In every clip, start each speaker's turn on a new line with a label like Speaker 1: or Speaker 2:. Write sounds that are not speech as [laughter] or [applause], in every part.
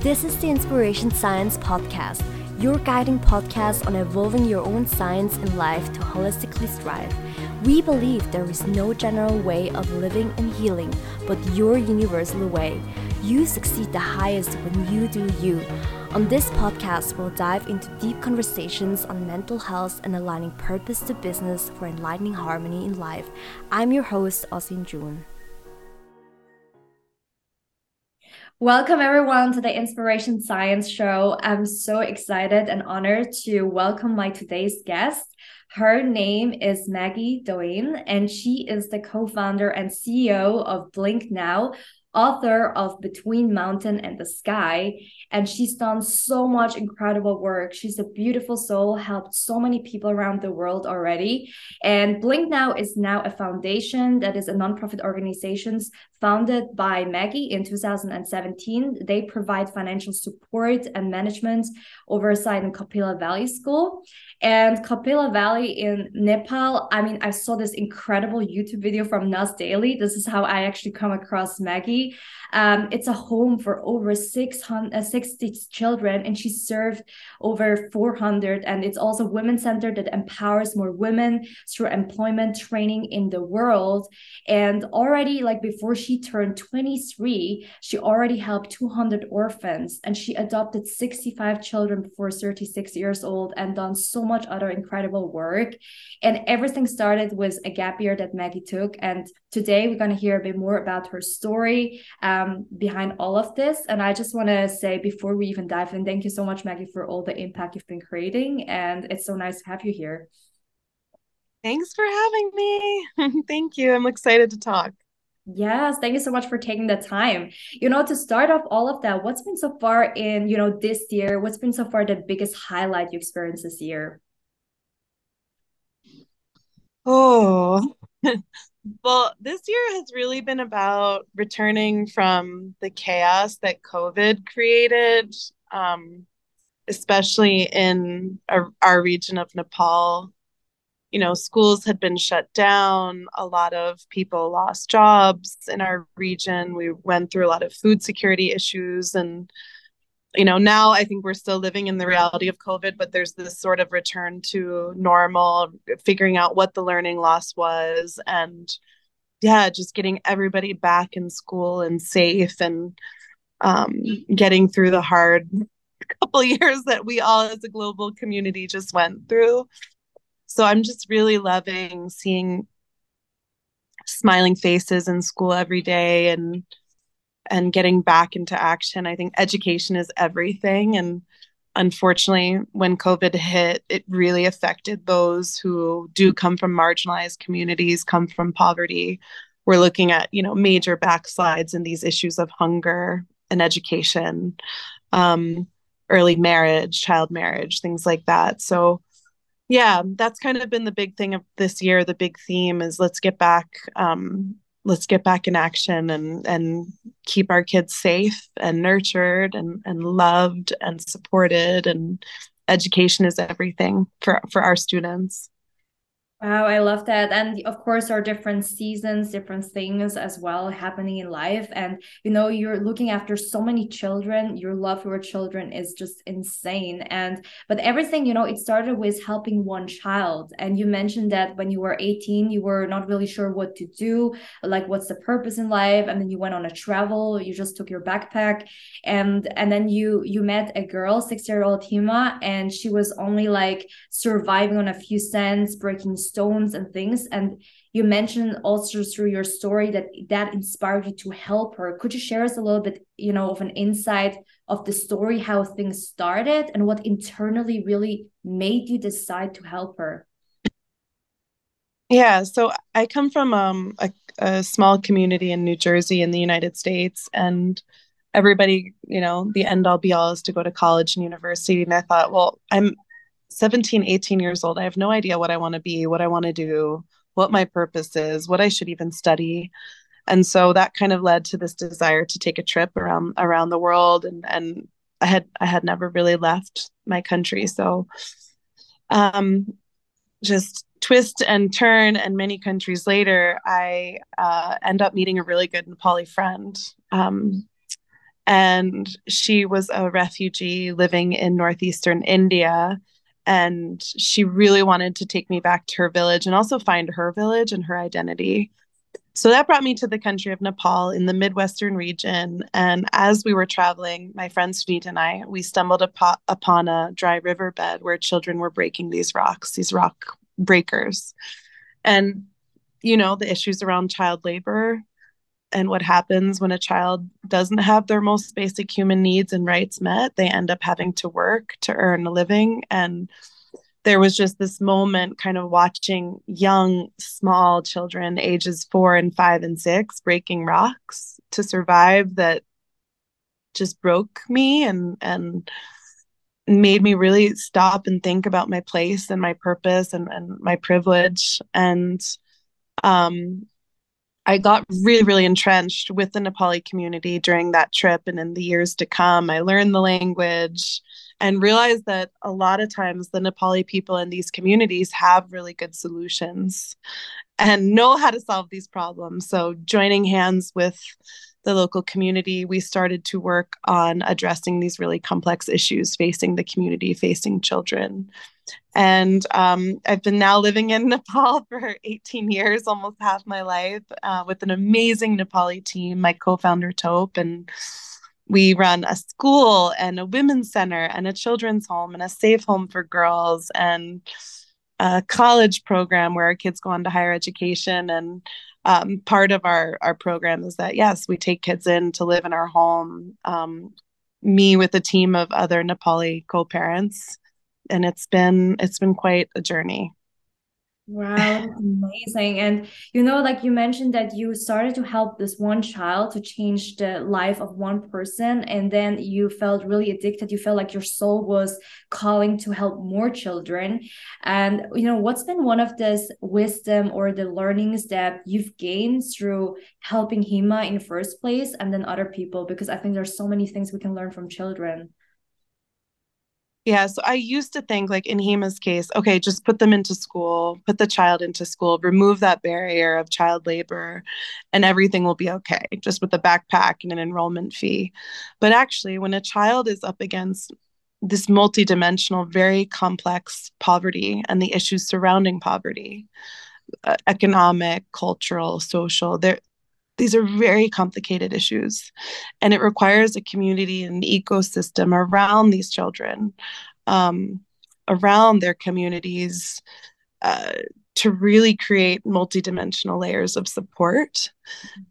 Speaker 1: This is the Inspiration Science Podcast, your guiding podcast on evolving your own science in life to holistically thrive. We believe there is no general way of living and healing, but your universal way. You succeed the highest when you do you. On this podcast, we'll dive into deep conversations on mental health and aligning purpose to business for enlightening harmony in life. I'm your host, Osin June. Welcome, everyone, to the Inspiration Science Show. I'm so excited and honored to welcome my today's guest. Her name is Maggie Doyne, and she is the co founder and CEO of Blink Now, author of Between Mountain and the Sky. And she's done so much incredible work. She's a beautiful soul, helped so many people around the world already. And Blink Now is now a foundation that is a nonprofit organization founded by Maggie in 2017. They provide financial support and management oversight in Kopila Valley School. And Kopila Valley in Nepal, I mean, I saw this incredible YouTube video from Nas Daily. This is how I actually come across Maggie. Um, it's a home for over 660 uh, children, and she served over 400. And it's also women center that empowers more women through employment training in the world. And already, like before she turned 23, she already helped 200 orphans, and she adopted 65 children before 36 years old, and done so much other incredible work. And everything started with a gap year that Maggie took. And today we're going to hear a bit more about her story um, behind all of this. And I just want to say before we even dive in, thank you so much, Maggie, for all the impact you've been creating. And it's so nice to have you here.
Speaker 2: Thanks for having me. [laughs] thank you. I'm excited to talk.
Speaker 1: Yes, thank you so much for taking the time. You know, to start off all of that, what's been so far in, you know, this year? What's been so far the biggest highlight you experienced this year?
Speaker 2: Oh, [laughs] well, this year has really been about returning from the chaos that COVID created, um, especially in our, our region of Nepal. You know, schools had been shut down. A lot of people lost jobs in our region. We went through a lot of food security issues and you know now i think we're still living in the reality of covid but there's this sort of return to normal figuring out what the learning loss was and yeah just getting everybody back in school and safe and um, getting through the hard [laughs] couple years that we all as a global community just went through. So i'm just really loving seeing smiling faces in school every day and and getting back into action. I think education is everything. And unfortunately, when COVID hit, it really affected those who do come from marginalized communities, come from poverty. We're looking at, you know, major backslides in these issues of hunger and education, um, early marriage, child marriage, things like that. So, yeah, that's kind of been the big thing of this year. The big theme is let's get back um, let's get back in action and and keep our kids safe and nurtured and and loved and supported and education is everything for for our students
Speaker 1: Wow, I love that. And of course, there are different seasons, different things as well happening in life. And, you know, you're looking after so many children. Your love for children is just insane. And, but everything, you know, it started with helping one child. And you mentioned that when you were 18, you were not really sure what to do, like what's the purpose in life. And then you went on a travel, you just took your backpack and, and then you, you met a girl, six year old Hima, and she was only like surviving on a few cents, breaking stones and things. And you mentioned also through your story that that inspired you to help her. Could you share us a little bit you know of an insight of the story how things started and what internally really made you decide to help her?
Speaker 2: Yeah so i come from um, a, a small community in new jersey in the united states and everybody you know the end all be all is to go to college and university. And i thought well i'm 17, 18 years old. I have no idea what I want to be, what I want to do, what my purpose is, what I should even study. And so that kind of led to this desire to take a trip around around the world and and I had I had never really left my country. So um just twist and turn and many countries later, I uh, end up meeting a really good Nepali friend. Um, And she was a refugee living in northeastern India. And she really wanted to take me back to her village and also find her village and her identity. So that brought me to the country of Nepal in the Midwestern region. And as we were traveling, my friend Sunita and I, we stumbled upon, upon a dry riverbed where children were breaking these rocks, these rock breakers. And, you know, the issues around child labor and what happens when a child doesn't have their most basic human needs and rights met. They end up having to work to earn a living. And there was just this moment kind of watching young, small children, ages four and five and six, breaking rocks to survive that just broke me and, and, made me really stop and think about my place and my purpose and, and my privilege and um, I got really, really entrenched with the Nepali community during that trip and in the years to come. I learned the language and realized that a lot of times the Nepali people in these communities have really good solutions and know how to solve these problems. So, joining hands with the local community, we started to work on addressing these really complex issues facing the community, facing children. And um, I've been now living in [laughs] Nepal for 18 years, almost half my life, uh, with an amazing Nepali team, my co founder, Tope. And we run a school and a women's center and a children's home and a safe home for girls and a college program where our kids go on to higher education. And um, part of our, our program is that, yes, we take kids in to live in our home. Um, me with a team of other Nepali co parents and it's been it's been quite a journey
Speaker 1: Wow, amazing. And you know, like you mentioned that you started to help this one child to change the life of one person, and then you felt really addicted. You felt like your soul was calling to help more children. And you know, what's been one of this wisdom or the learnings that you've gained through helping Hima in first place and then other people? Because I think there's so many things we can learn from children.
Speaker 2: Yeah, so I used to think like in Hima's case, okay, just put them into school, put the child into school, remove that barrier of child labor, and everything will be okay, just with a backpack and an enrollment fee. But actually, when a child is up against this multidimensional, very complex poverty and the issues surrounding poverty, uh, economic, cultural, social, there these are very complicated issues, and it requires a community and ecosystem around these children, um, around their communities, uh, to really create multidimensional layers of support.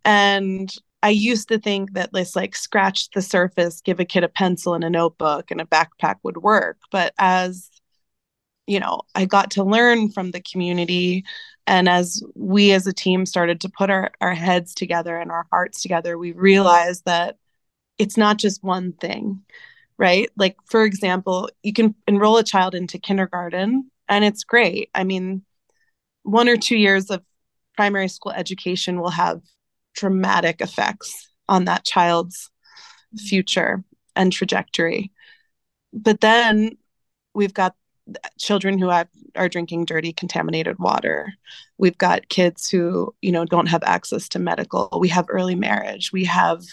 Speaker 2: And I used to think that this like scratch the surface, give a kid a pencil and a notebook and a backpack would work. But as you know, I got to learn from the community and as we as a team started to put our, our heads together and our hearts together, we realized that it's not just one thing, right? Like, for example, you can enroll a child into kindergarten and it's great. I mean, one or two years of primary school education will have dramatic effects on that child's future and trajectory. But then we've got children who have, are drinking dirty contaminated water. We've got kids who you know don't have access to medical. We have early marriage. We have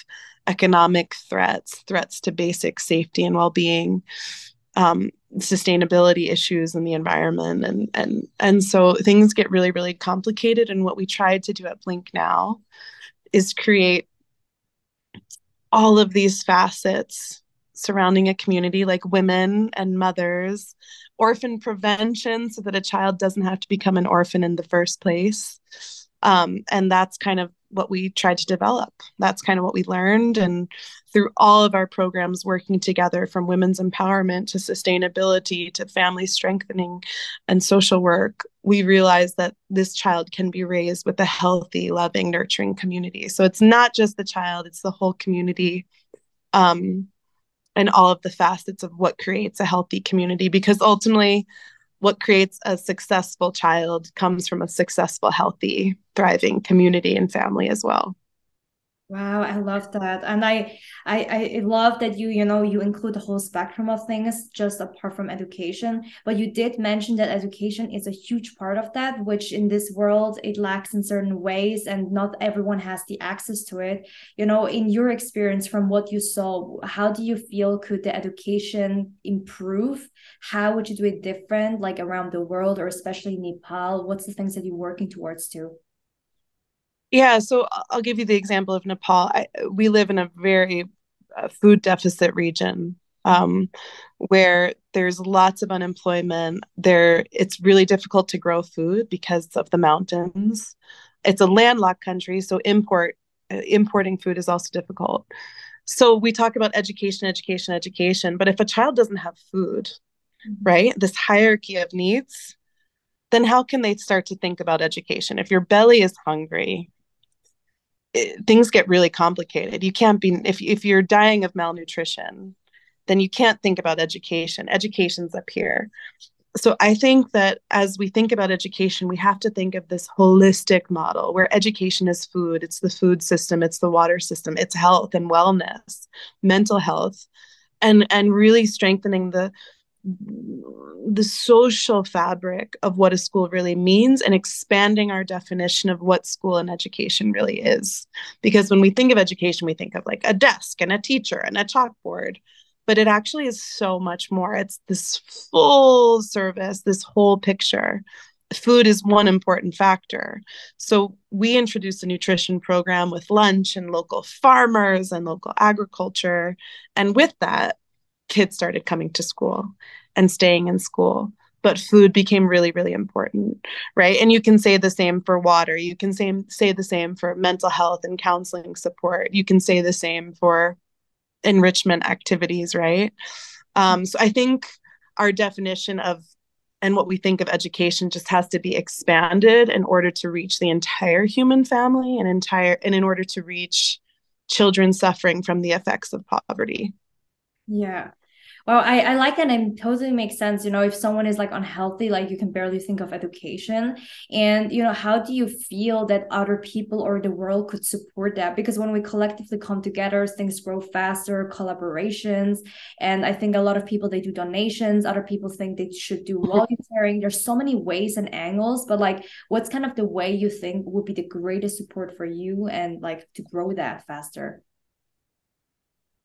Speaker 2: economic threats threats to basic safety and well-being um, sustainability issues in the environment. And and and so things get really really complicated. And what we tried to do at blink now is create all of these facets surrounding a community like women and mothers orphan prevention so that a child doesn't have to become an orphan in the first place. Um, and that's kind of what we tried to develop. That's kind of what we learned. And through all of our programs working together from women's empowerment to sustainability to family strengthening and social work, we realized that this child can be raised with a healthy, loving, nurturing community. So it's not just the child, it's the whole community. Um, and all of the facets of what creates a healthy community because ultimately what creates a successful child comes from a successful healthy thriving community and family as well
Speaker 1: Wow, I love that. And I, I I love that you, you know, you include the whole spectrum of things just apart from education. But you did mention that education is a huge part of that, which in this world it lacks in certain ways and not everyone has the access to it. You know, in your experience from what you saw, how do you feel could the education improve? How would you do it different, like around the world or especially Nepal? What's the things that you're working towards too?
Speaker 2: Yeah, so I'll give you the example of Nepal. I, we live in a very uh, food deficit region um, where there's lots of unemployment. There, it's really difficult to grow food because of the mountains. It's a landlocked country, so import uh, importing food is also difficult. So we talk about education, education, education, but if a child doesn't have food, mm-hmm. right, this hierarchy of needs, then how can they start to think about education? If your belly is hungry, things get really complicated. You can't be if if you're dying of malnutrition, then you can't think about education. Education's up here. So I think that as we think about education, we have to think of this holistic model where education is food, it's the food system, it's the water system, it's health and wellness, mental health, and and really strengthening the the social fabric of what a school really means and expanding our definition of what school and education really is. Because when we think of education, we think of like a desk and a teacher and a chalkboard, but it actually is so much more. It's this full service, this whole picture. Food is one important factor. So, we introduced a nutrition program with lunch and local farmers and local agriculture. And with that, kids started coming to school and staying in school but food became really really important right? And you can say the same for water. You can say say the same for mental health and counseling support. You can say the same for enrichment activities right? Um, so i think our definition of and what we think of education just has to be expanded in order to reach the entire human family and entire and in order to reach children suffering from the effects of poverty
Speaker 1: yeah well, I, I like that and totally makes sense. You know, if someone is like unhealthy, like you can barely think of education. And, you know, how do you feel that other people or the world could support that? Because when we collectively come together, things grow faster, collaborations. And I think a lot of people, they do donations. Other people think they should do mm-hmm. volunteering. There's so many ways and angles, but like, what's kind of the way you think would be the greatest support for you and like to grow that faster?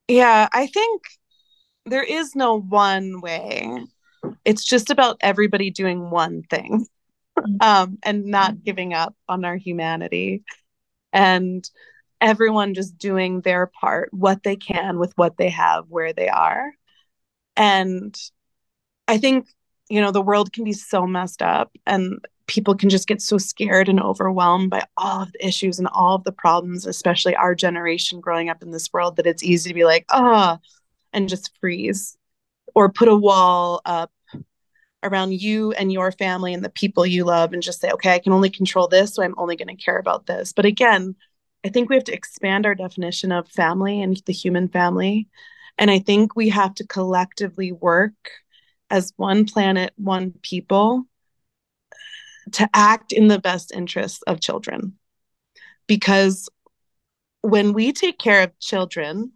Speaker 2: Yeah, I think there is no one way. It's just about everybody doing one thing mm-hmm. um, and not giving up on our humanity and everyone just doing their part, what they can with what they have, where they are. And I think, you know, the world can be so messed up and people can just get so scared and overwhelmed by all of the issues and all of the problems, especially our generation growing up in this world, that it's easy to be like, oh, and just freeze or put a wall up around you and your family and the people you love and just say okay i can only control this so i'm only going to care about this. But again i think we have to expand our definition of family and the human family. And i think we have to collectively work as one planet one people to act in the best interests of children. Because when we take care of children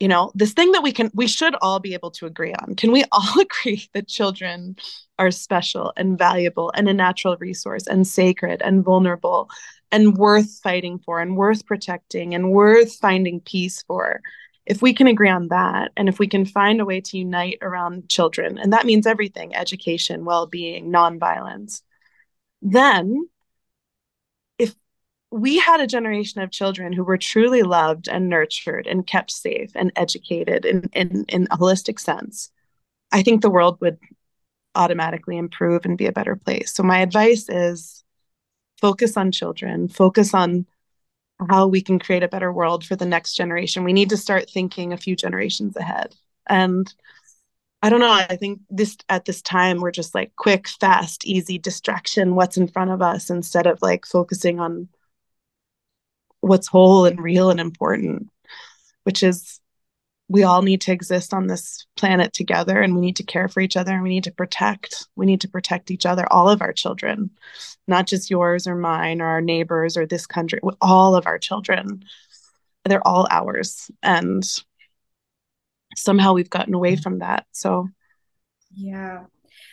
Speaker 2: you know this thing that we can we should all be able to agree on. Can we all [laughs] agree that children are special and valuable and a natural resource and sacred and vulnerable and worth fighting for and worth protecting and worth finding peace for? If we can agree on that and if we can find a way to unite around children and that means everything education well-being nonviolence then we had a generation of children who were truly loved and nurtured and kept safe and educated in, in, in a holistic sense, I think the world would automatically improve and be a better place. So, my advice is focus on children, focus on how we can create a better world for the next generation. We need to start thinking a few generations ahead. And I don't know. I think this at this time we're just like quick, fast, easy distraction, what's in front of us instead of like focusing on what's whole and real and important, which is we all need to exist on this planet together and we need to care for each other and we need to protect we need to protect each other all of our children not just yours or mine or our neighbors or this country all of our children. They're all ours and somehow we've gotten away mm-hmm. from that so
Speaker 1: yeah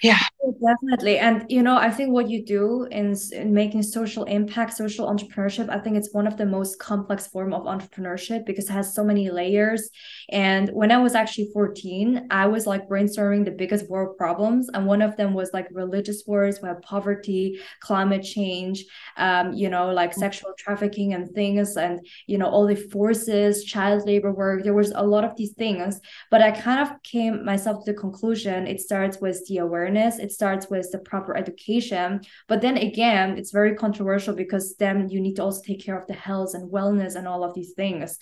Speaker 2: yeah.
Speaker 1: Definitely. And you know i think what you do in, in making social impact social entrepreneurship i think it's one of the most complex form of entrepreneurship because it has so many layers. And when i was actually 14 i was like brainstorming the biggest world problems and one of them was like religious wars we have poverty climate change um, you know like mm. sexual trafficking and things and you know all the forces child labor work there was a lot of these things. But i kind of came myself to the conclusion it starts with the awareness awareness it starts with the proper education. But then again it's very controversial because then you need to also take care of the health and wellness and all of these things.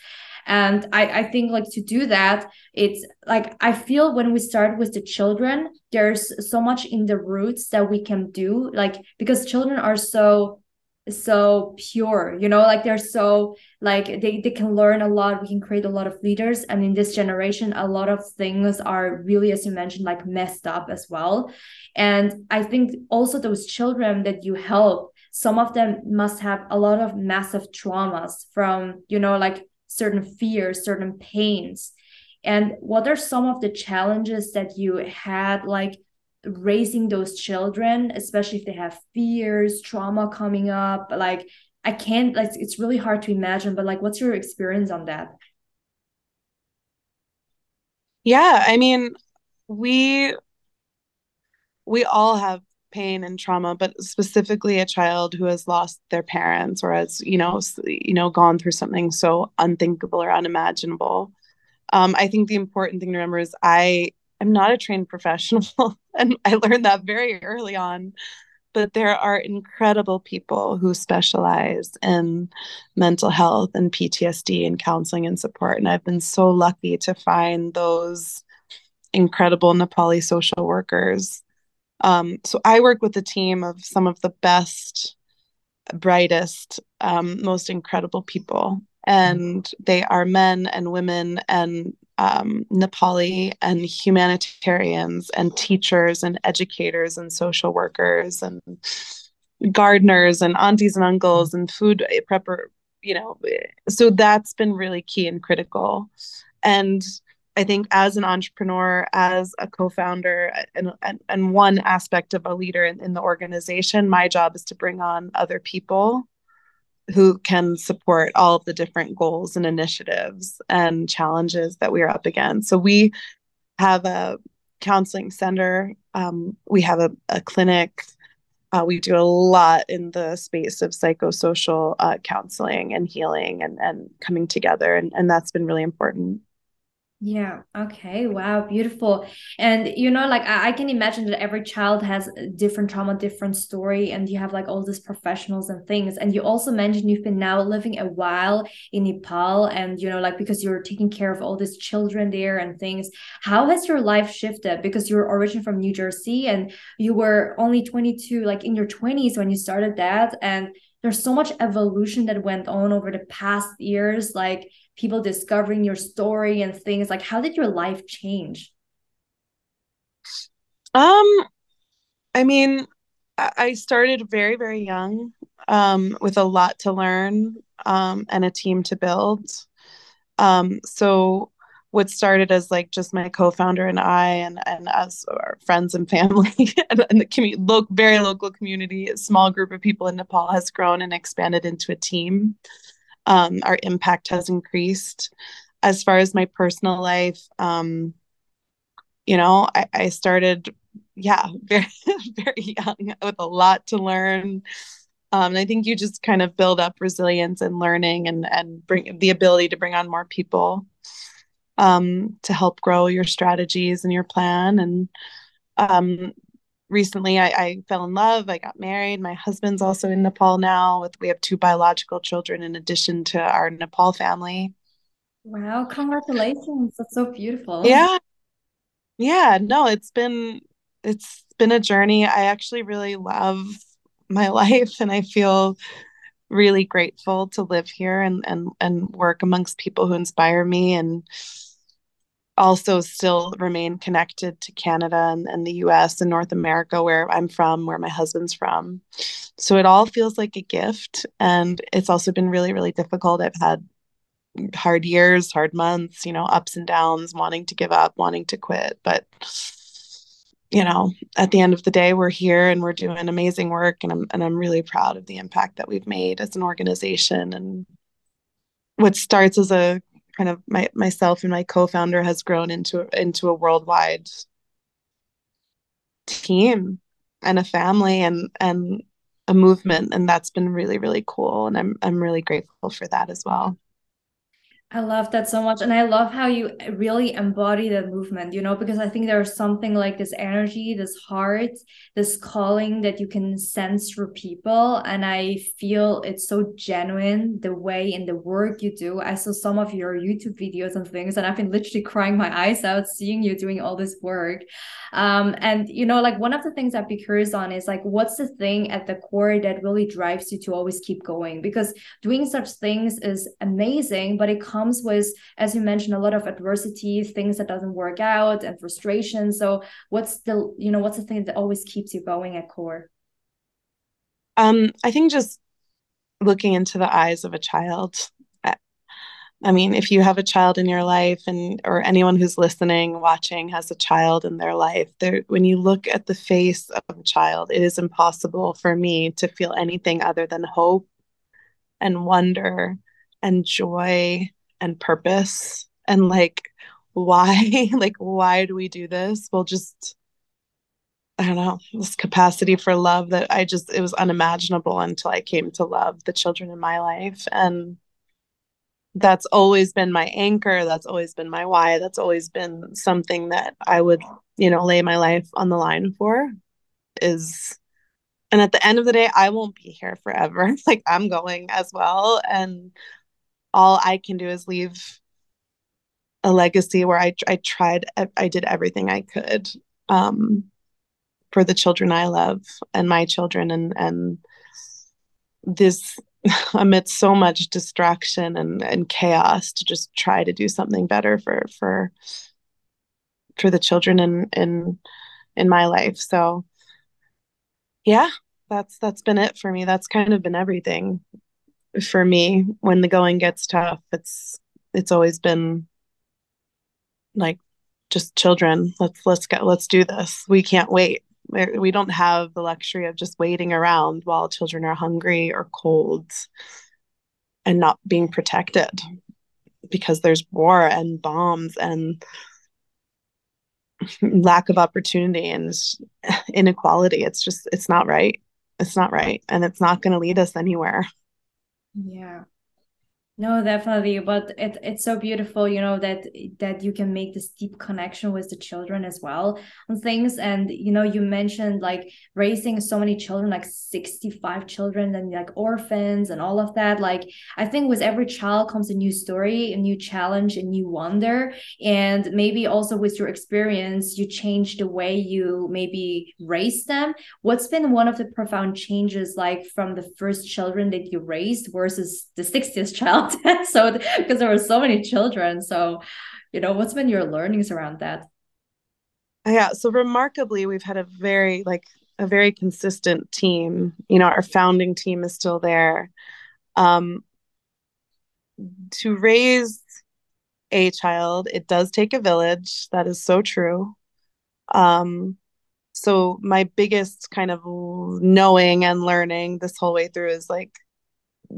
Speaker 1: And I, I think like to do that it's like i feel when we start with the children there's so much in the roots that we can do like because children are so so pure you know like they're so like they, they can learn a lot we can create a lot of leaders and in this generation a lot of things are really as you mentioned like messed up as well. And i think also those children that you help some of them must have a lot of massive traumas from you know like certain fears certain pains. And what are some of the challenges that you had like raising those children especially if they have fears trauma coming up like i can't like it's really hard to imagine but like what's your experience on that?
Speaker 2: Yeah i mean we we all have pain and trauma but specifically a child who has lost their parents or has you know you know gone through something so unthinkable or unimaginable. Um, i think the important thing to remember is i am not a trained professional [laughs] and I learned that very early on. But there are incredible people who specialize in mental health and PTSD and counseling and support. And I've been so lucky to find those incredible Nepali social workers. Um, so I work with a team of some of the best, brightest, um, most incredible people. And they are men and women and um, Nepali and humanitarians and teachers and educators and social workers and gardeners and aunties and uncles and food prepper, you know. So that's been really key and critical. And I think as an entrepreneur, as a co-founder, and, and, and one aspect of a leader in, in the organization, my job is to bring on other people who can support all of the different goals and initiatives and challenges that we are up against. So we have a counseling center, um, we have a, a clinic. Uh, we do a lot in the space of psychosocial uh, counseling and healing and, and coming together. And, and that's been really important.
Speaker 1: Yeah. Okay. Wow. Beautiful. And you know, like I, I, can imagine that every child has a different trauma, different story, and you have like all these professionals and things. And you also mentioned you've been now living a while in Nepal, and you know, like because you're taking care of all these children there and things. How has your life shifted? Because you're originally from New Jersey, and you were only 22, like in your 20s when you started that, and there's so much evolution that went on over the past years, like people discovering your story and things like how did your life change?
Speaker 2: Um i mean i started very very young um with a lot to learn um and a team to build. Um so what started as like just my co-founder and I and and as our friends and family [laughs] and, and the lo- very local community, a small group of people in Nepal has grown and expanded into a team um, our impact has increased. As far as my personal life, um, you know, I, I started, yeah, [laughs] very, very young with a lot to learn. Um, and I think you just kind of build up resilience and learning and, and bring the ability to bring on more people um, to help grow your strategies and your plan. And um, recently I, I, fell in love. I got married. My husband's also in Nepal now. With we have two biological children in addition to our Nepal family.
Speaker 1: Wow, congratulations. That's so beautiful.
Speaker 2: Yeah. Yeah, no, it's been it's been a journey. I actually really love my [laughs] life and I feel really grateful to live here and and and work amongst people who inspire me and also still remain connected to Canada and, and the US and North America, where I'm from, where my husband's from. So it all feels like a gift. And it's also been really, really difficult. I've had hard years, hard months, you know, ups and downs, wanting to give up, wanting to quit. But, you know, at the end of the day, we're here and we're doing amazing work. And I'm, and I'm really proud of the impact that we've made as an organization. And what starts as a kind of my myself and my co-founder has grown into into a worldwide team and a family and and a movement and that's been really really cool and I'm I'm really grateful for that as well.
Speaker 1: I love that so much. And I love how you really embody the movement, you know, because I think there's something like this energy, this heart, this calling that you can sense through people. And I feel it's so genuine the way in the work you do. I saw some of your YouTube videos and things, and I've been literally [laughs] crying my eyes out seeing you doing all this work. Um, and, you know, like one of the things I'd be curious on is like, what's the thing at the core that really drives you to always keep going? Because doing such things is amazing, but it comes comes with as you mentioned a lot of adversity things that doesn't work out and frustration. So what's the you know what's the thing that always keeps you going at core?
Speaker 2: Um i think just looking into the eyes of a child. I mean, if you have a child in your life and or anyone who's listening, watching has a child in their life, there when you look at the face of a child, it is impossible for me to feel anything other than hope and wonder and joy and purpose and like why [laughs] like why do we do this? Well just i don't know this capacity for love that i just it was unimaginable until i came to love the children in my life. And that's always been my anchor. That's always been my why. That's always been something that i would you know lay my life on the line for is and at the end of the day i won't be here forever. [laughs] Like i'm going as well. And all I can do is leave a legacy where I I tried I did everything I could um, for the children I love and my children and and this [laughs] amidst so much distraction and, and chaos to just try to do something better for for for the children in in in my life. So yeah that's that's been it for me. That's kind of been everything for me when the going gets tough it's it's always been like just children let's let's get let's do this. We can't wait. We don't have the luxury of just waiting around while children are hungry or cold and not being protected because there's war and bombs and [laughs] lack of opportunity and inequality. It's just it's not right. It's not right. And it's not going to lead us anywhere
Speaker 1: yeah. No, definitely, but it, it's so beautiful, you know, that that you can make this deep connection with the children as well on things. And you know, you mentioned like raising so many children, like 65 children and like orphans and all of that. Like I think with every child comes a new story, a new challenge, a new wonder. And maybe also with your experience, you change the way you maybe raise them. What's been one of the profound changes like from the first children that you raised versus the 60th child? [laughs] so because there were so many children. So you know what's been your learnings around that?
Speaker 2: Yeah so remarkably we've had a very like a very consistent team. You know our founding team is still there. Um to raise a child it does take a village. That is so true. Um so my biggest kind of knowing and learning this whole way through is like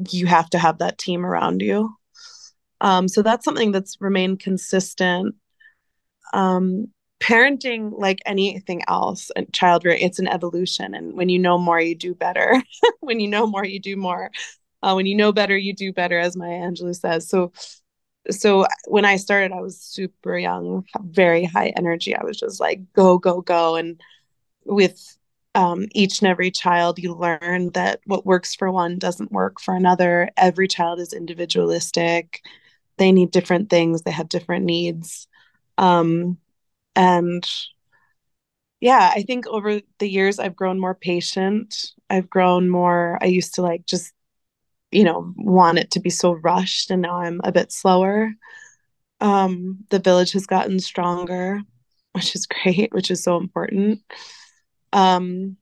Speaker 2: you have to have that team around you. Um, so that's something that's remained consistent. Um, parenting, like anything else, and child it's an evolution. And when you know more, you do better. [laughs] when you know more, you do more. Uh, when you know better, you do better, as Maya Angelou says. So, so when I started, I was super young, very high energy. I was just like go, go, go, and with um, each and every child, you learn that what works for one doesn't work for another. Every child is individualistic. They need different things, they have different needs. Um, and yeah, I think over the years, I've grown more patient. I've grown more, I used to like just, you know, want it to be so rushed. And now I'm a bit slower. Um, the village has gotten stronger, which is [laughs] great, which is so important. Um,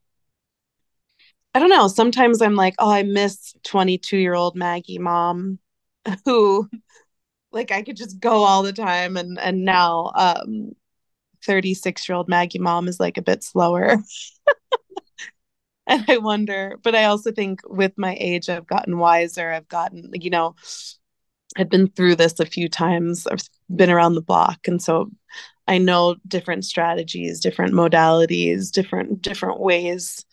Speaker 2: I don't know. Sometimes I'm like, oh, I miss 22 year old Maggie mom [laughs] who like I could just go all the time and and now um 36 year old Maggie mom is like a bit slower. [laughs] and I wonder, but I also think with my age I've gotten wiser. I've gotten, you know, I've been through this a few times. I've been around the block and so I know different strategies, different modalities, different different ways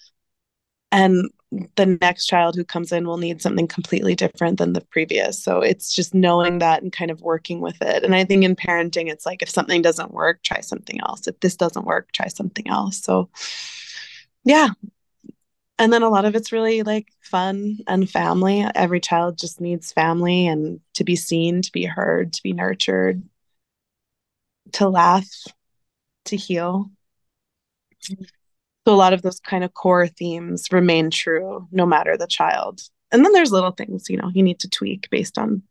Speaker 2: and the next child who comes in will need something completely different than the previous. So it's just knowing that and kind of working with it. And I think in parenting, it's like if something doesn't work, try something else. If this doesn't work, try something else. So yeah. And then a lot of it's really like fun and family. Every child just needs family and to be seen, to be heard, to be nurtured, to laugh, to heal. So a lot of those kind of core themes remain true no matter the child. And then there's little things, you know, you need to tweak based on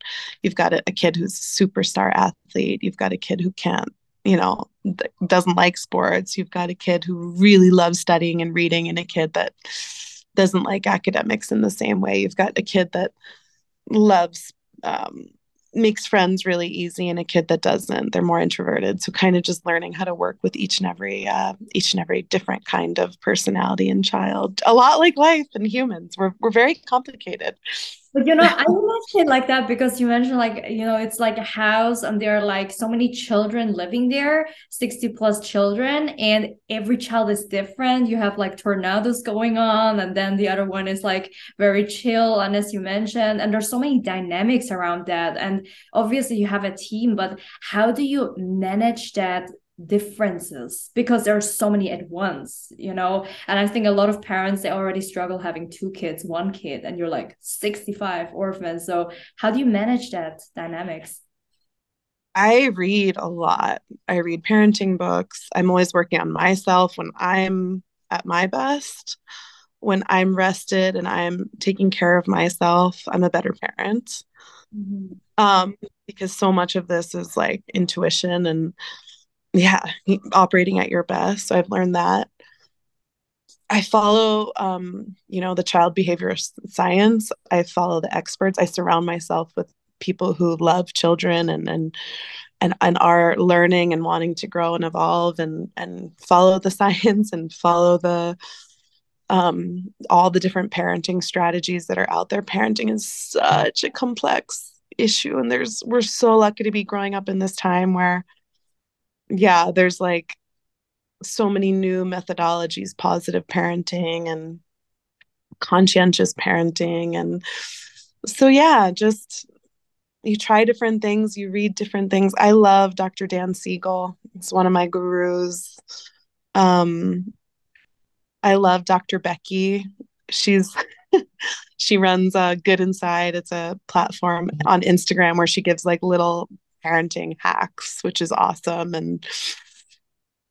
Speaker 2: you've got a, a kid who's a superstar athlete, you've got a kid who can't, you know, doesn't like sports, you've got a kid who really loves studying and reading, and a kid that doesn't like academics in the same way. You've got a kid that loves um, makes friends really easy and a kid that doesn't they're more introverted. So kind of just learning how to work with each and every uh, each and every different kind of personality and child. A lot like life and humans. We're, we're very complicated
Speaker 1: but you know, I [laughs] imagine it like that because you mentioned like, you know, it's like a house and there are like so many children living there, 60 plus children, and every child is different. You have like tornadoes going on, and then the other one is like very chill. And as you mentioned, and there's so many dynamics around that. And obviously you have a team, but how do you manage that differences because there are so many at once you know? And i think a lot of parents they already struggle having two kids one kid and you're like 65 orphans. So how do you manage that dynamics?
Speaker 2: I read a lot. I read parenting books. I'm always working on myself when i'm at my best when i'm rested and i'm taking care of myself i'm a better parent. Mm-hmm. um because so much of this is like intuition and yeah operating at your best. So i've learned that. I follow um, you know the child behavior science. I follow the experts. I surround myself with people who love children and and and, and are learning and wanting to grow and evolve and and follow the [laughs] science and follow the um, all the different parenting strategies that are out there. Parenting is such a complex issue and there's we're so lucky to be growing up in this time where yeah, there's like so many new methodologies, positive parenting and conscientious parenting. And so, yeah, just you try different things, you read different things. I love Dr. Dan Siegel, he's one of my gurus. Um, I love Dr. Becky. She's [laughs] she runs uh, Good Inside. It's a platform on Instagram where she gives like little parenting hacks, which is awesome. And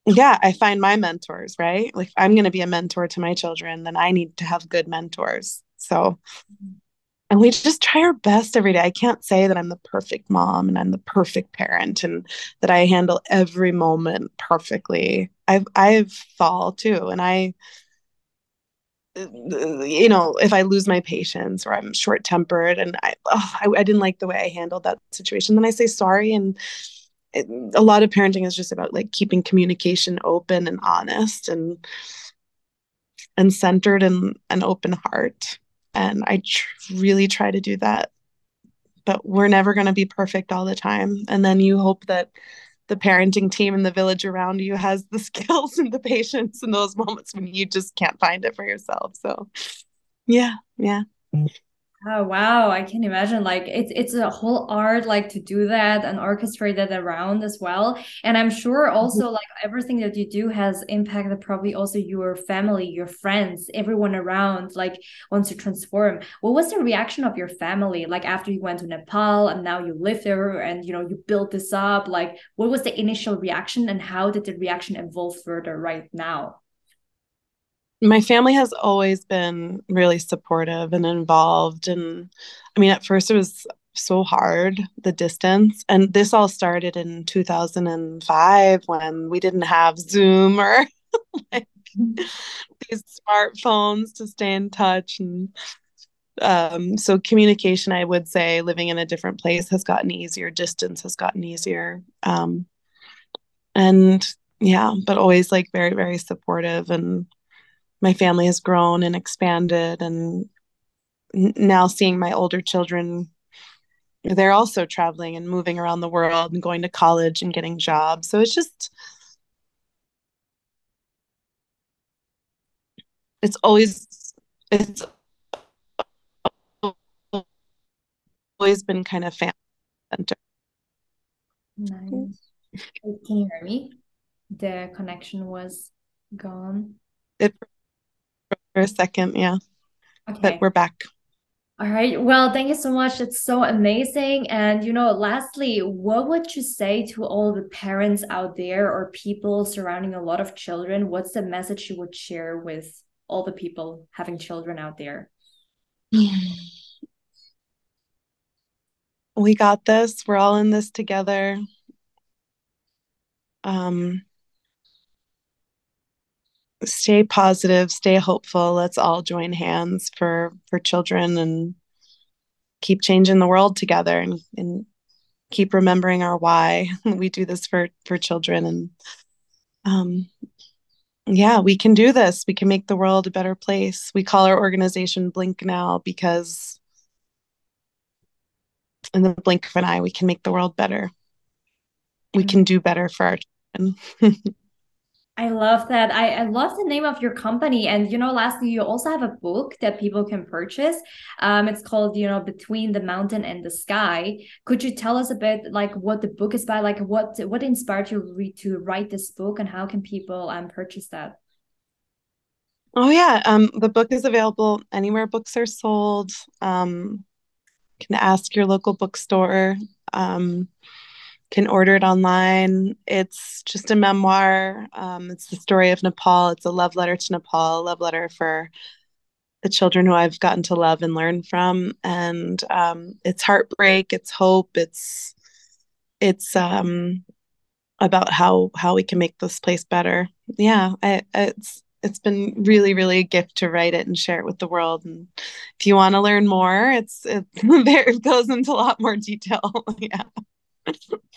Speaker 2: yeah, I find my mentors, right? Like, I'm going to be a mentor to my children, then I need to have good mentors. So, and we just try our best every day. I can't say that I'm the perfect mom and I'm the perfect parent and that I handle every moment perfectly. I've I've fall too, and I you know, if I lose my patience or I'm short tempered and I, oh, I, I, didn't like the way I handled that situation, then I say sorry. And it, a lot of parenting is just about like keeping communication open and honest and and centered and an open heart. And I tr- really try to do that. But we're never going to be perfect all the time. And then you hope that the parenting team and the village around you has the [laughs] skills and the patience in those moments when you just can't find it for yourself. So, yeah, yeah. Mm.
Speaker 1: Oh wow, I can imagine like it's it's a whole art like to do that and orchestrate that around as well. And I'm sure mm-hmm. also like everything that you do has impacted probably also your family, your friends, everyone around like wants to transform. What was the reaction of your family like after you went to Nepal and now you live there and you know you built this up? Like what was the initial reaction and how did the reaction evolve further right now?
Speaker 2: My family has always been really supportive and involved and i mean at first it was so hard, the distance. And this all started in 2005 when we didn't have Zoom or [laughs] like these smartphones to stay in touch. And um, so, communication, I would say, living in a different place has gotten easier, distance has gotten easier. Um, and yeah, but always like very, very supportive. And my family has grown and expanded. And now seeing my older children they're also traveling and moving around the world and going to college and getting jobs. So it's just it's always it's always been kind of family center.
Speaker 1: Nice. Can you hear me? The connection was gone.
Speaker 2: It for a second yeah okay. but we're back
Speaker 1: all right. Well, thank you so much. It's so amazing. And, you know, lastly, what would you say to all the parents out there or people surrounding a lot of children? What's the message you would share with all the people having children out there?
Speaker 2: We got this. We're all in this together. Um, stay positive, stay hopeful. Let's all join hands for for children and keep changing the world together and, and keep remembering our why. [laughs] we do this for for children and um yeah, we can do this. We can make the world a better place. We call our organization BlinkNow because in the blink of an eye we can make the world better. We can do better for our children. [laughs]
Speaker 1: I love that. I, I love the name of your company. And, you know, lastly, you also have a book that people can purchase. Um, it's called, you know, Between the Mountain and the Sky. Could you tell us a bit like what the book is about? Like what what inspired you to write this book and how can people um purchase that?
Speaker 2: Oh yeah. Um the book is available anywhere books are sold. Um can ask your local bookstore. Um can order it online. It's just a memoir. Um, it's the story of Nepal. It's a love letter to Nepal, a love letter for the children who I've gotten to love and learn from. And um, it's heartbreak, it's hope, it's it's um, about how how we can make this place better. Yeah, I, it's it's been really really a gift to write it and share it with the world and if you want to learn more it's it, [laughs] there it goes into a lot more detail [laughs] yeah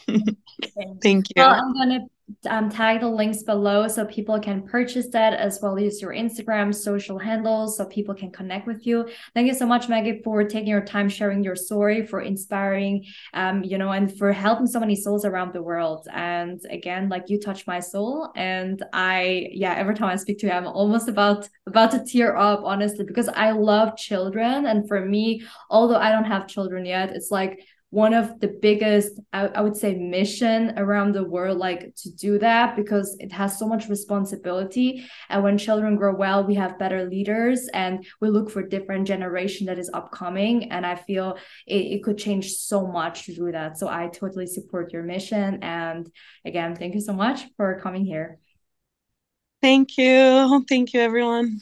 Speaker 2: [laughs] Thank you.
Speaker 1: Well, I'm going to um, tag the links below so people can purchase that as well as your Instagram social handles so people can connect with you. Thank you so much, Maggie, for taking your time sharing your story, for inspiring, um, you know, and for helping so many souls around the world. And again, like you touch my soul, and I, yeah, every time I speak to you, I'm almost about about to tear up, honestly, because I love children, and for me, although I don't have children yet, it's like one of the biggest I, I, would say mission around the world like to do that because it has so much responsibility. And when children grow well we have better leaders and we look for different generation that is upcoming. And i feel it, it could change so much to do that. So i totally support your mission. And again thank you so much for coming here.
Speaker 2: Thank you. Thank you everyone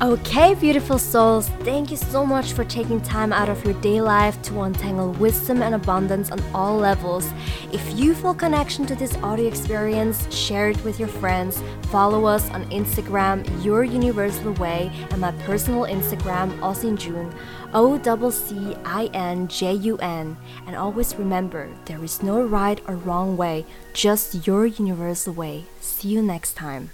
Speaker 1: Okay, beautiful souls, thank you so much for taking time out of your day life to untangle wisdom and abundance on all levels. If you feel connection to this audio experience, share it with your friends. Follow us on Instagram, Your Universal Way, and my personal Instagram, Ocinjun, O C I N J U N. And always remember, there is no right or wrong way, just your universal way. See you next time.